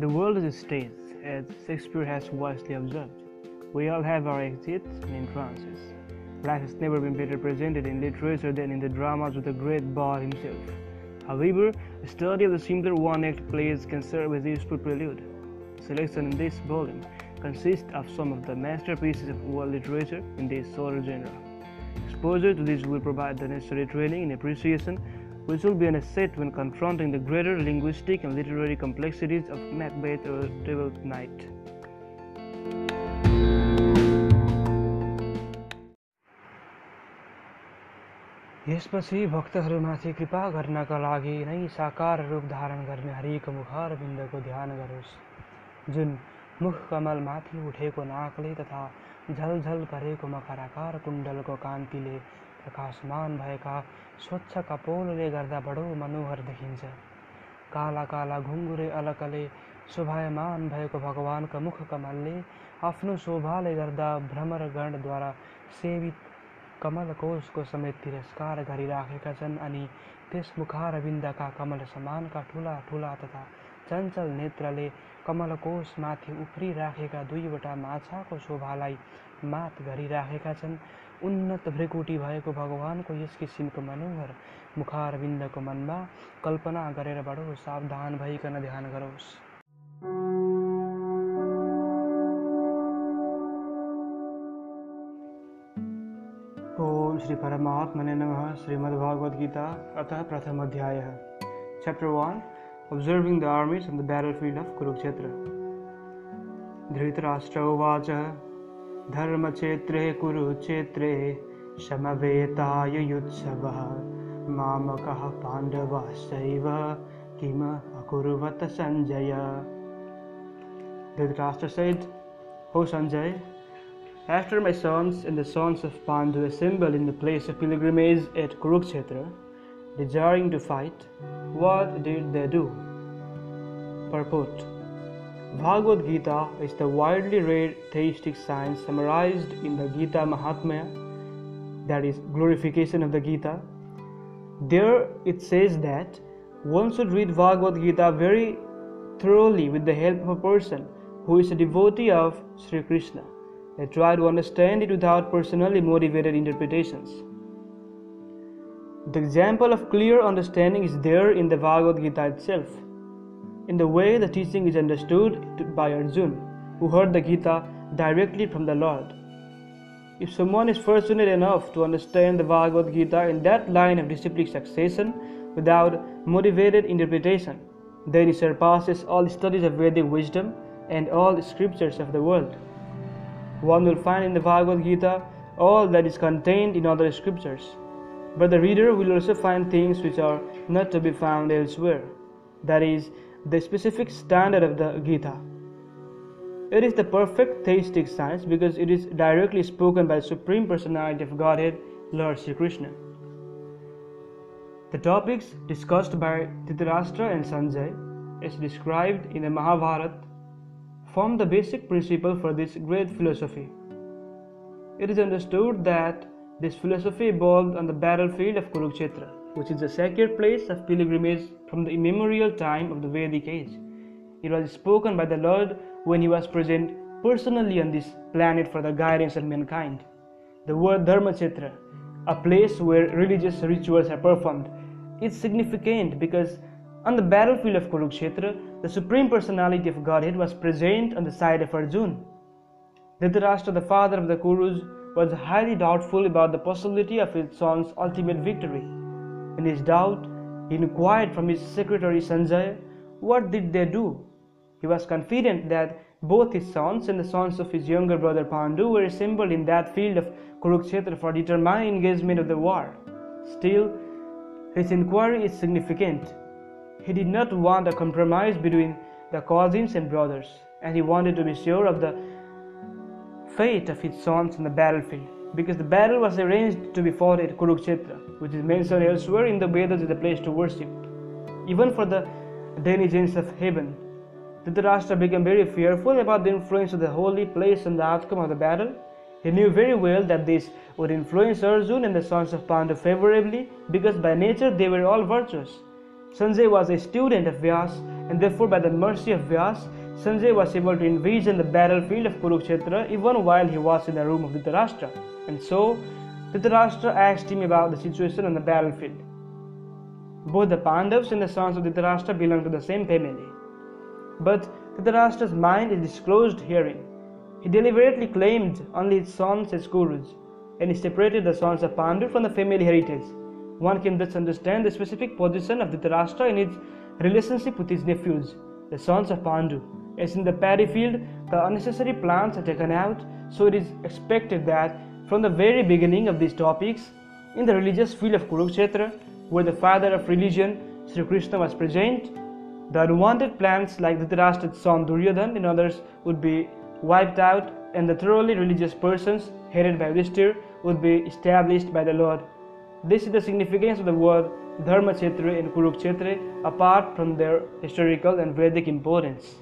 The world is a stage, as Shakespeare has wisely observed. We all have our exits and entrances. Life has never been better presented in literature than in the dramas of the great Bard himself. However, a study of the simpler one-act plays can serve as a useful prelude. The selection in this volume consists of some of the masterpieces of world literature in this shorter genre. Exposure to these will provide the necessary training in appreciation, which will be an asset when confronting the greater linguistic and literary complexities of Macbeth or Twelfth Night. यसपछि भक्तहरूमाथि कृपा गर्नका लागि नै साकार रूप धारण गर्ने haricot मुखार बिन्दको ध्यान गरोस् जुन मुख कमलमाथि उठेको नाकले तथा झलझल परेको मकराकार कुण्डलको कान्तिले प्रकाशमान भएका स्वच्छ कपोलले गर्दा बडो मनोहर देखिन्छ। काला काला घुङ्गुरे अलकले शोभायमान भएको भगवानको मुख कमलले आफ्नो शोभाले गर्दा भ्रमरगणद्वारा सेवित कमलकोशको समेत तिरस्कार गरिराखेका छन् अनि त्यस मुखारविन्दका कमल समानका ठुला ठुला तथा चञ्चल नेत्रले कमलकोशमाथि उफ्रिराखेका दुईवटा माछाको शोभालाई मात गरिराखेका छन्। उन्नत भ्रिकुटी भएको भगवानको यस किसिमको मनोहर मुखार मुखारविन्दको मनमा कल्पना गरेर बडो सावधान भइकन ध्यान गरोस्। ओम श्री परमात्मने नमः श्रीमद्भागवत गीता, अतः प्रथम अध्याय। Chapter one observing the armies on the battlefield of Kurukshetra. Dhritarashtra उवाच। धर्मक्षेत्रे कुरुक्षेत्रे समवेतायुत्सवः मामकः पाण्डवश्चैव किम अकुर्वत Sanjay Dhritarashtra said, O Sanjay, After my sons and the sons of Pandu assembled in the place of pilgrimage at Kurukshetra, desiring to fight, what did they do? Purport Bhagavad Gita is the widely read theistic science summarized in the Gita Mahatmya, that is, glorification of the Gita. There it says that one should read Bhagavad Gita very thoroughly with the help of a person who is a devotee of Sri Krishna. I try to understand it without personally motivated interpretations. The example of clear understanding is there in the Bhagavad Gita itself, in the way the teaching is understood by Arjun, who heard the Gita directly from the Lord. If someone is fortunate enough to understand the Bhagavad Gita in that line of disciplic succession without motivated interpretation, then he surpasses all studies of Vedic wisdom and all scriptures of the world. One will find in the Bhagavad Gita all that is contained in other scriptures, but the reader will also find things which are not to be found elsewhere. That is, the specific standard of the Gita. It is the perfect theistic science because it is directly spoken by the Supreme Personality of Godhead, Lord Sri Krishna. The topics discussed by Dhritarashtra and Sanjay, as described in the Mahabharata, form the basic principle for this great philosophy. It is understood that this philosophy evolved on the battlefield of Kurukshetra, which is the sacred place of pilgrimage from the immemorial time of the Vedic age. It was spoken by the Lord when he was present personally on this planet for the guidance of mankind. The word Dharma Dharmakshetra, a place where religious rituals are performed, is significant because on the battlefield of Kurukshetra, the Supreme Personality of Godhead was present on the side of Arjun. Dhritarashtra, the father of the Kurus, was highly doubtful about the possibility of his son's ultimate victory. In his doubt, he inquired from his secretary Sanjay, What did they do? He was confident that both his sons and the sons of his younger brother Pandu were assembled in that field of Kurukshetra for determining engagement of the war. Still, his inquiry is significant he did not want a compromise between the cousins and brothers, and he wanted to be sure of the fate of his sons on the battlefield, because the battle was arranged to be fought at Kurukshetra, which is mentioned elsewhere in the Vedas as a place to worship. Even for the denizens of heaven, Dhritarashtra became very fearful about the influence of the holy place on the outcome of the battle. He knew very well that this would influence Arjun and the sons of Pandu favorably because by nature they were all virtuous. Sanjay was a student of Vyas and therefore by the mercy of Vyas, Sanjay was able to envision the battlefield of Kurukshetra even while he was in the room of Dhritarashtra. And so, Dhritarashtra asked him about the situation on the battlefield. Both the Pandavas and the sons of Dhritarashtra belong to the same family. But Dhritarashtra's mind is disclosed herein. He deliberately claimed only his sons as Kurus, and he separated the sons of Pandu from the family heritage. One can thus understand the specific position of Dhritarashtra in his relationship with his nephews, the sons of Pandu. As in the paddy field, the unnecessary plants are taken out, so it is expected that from the very beginning of these topics, in the religious field of Kurukshetra, where the father of religion, Sri Krishna, was present, the unwanted plants like Dhritarashtra's son Duryodhan and others would be wiped out, and the thoroughly religious persons, headed by Yudhishthir, would be established by the Lord. This is the significance of the word Dharma Kshetra and Kurukshetra apart from their historical and Vedic importance.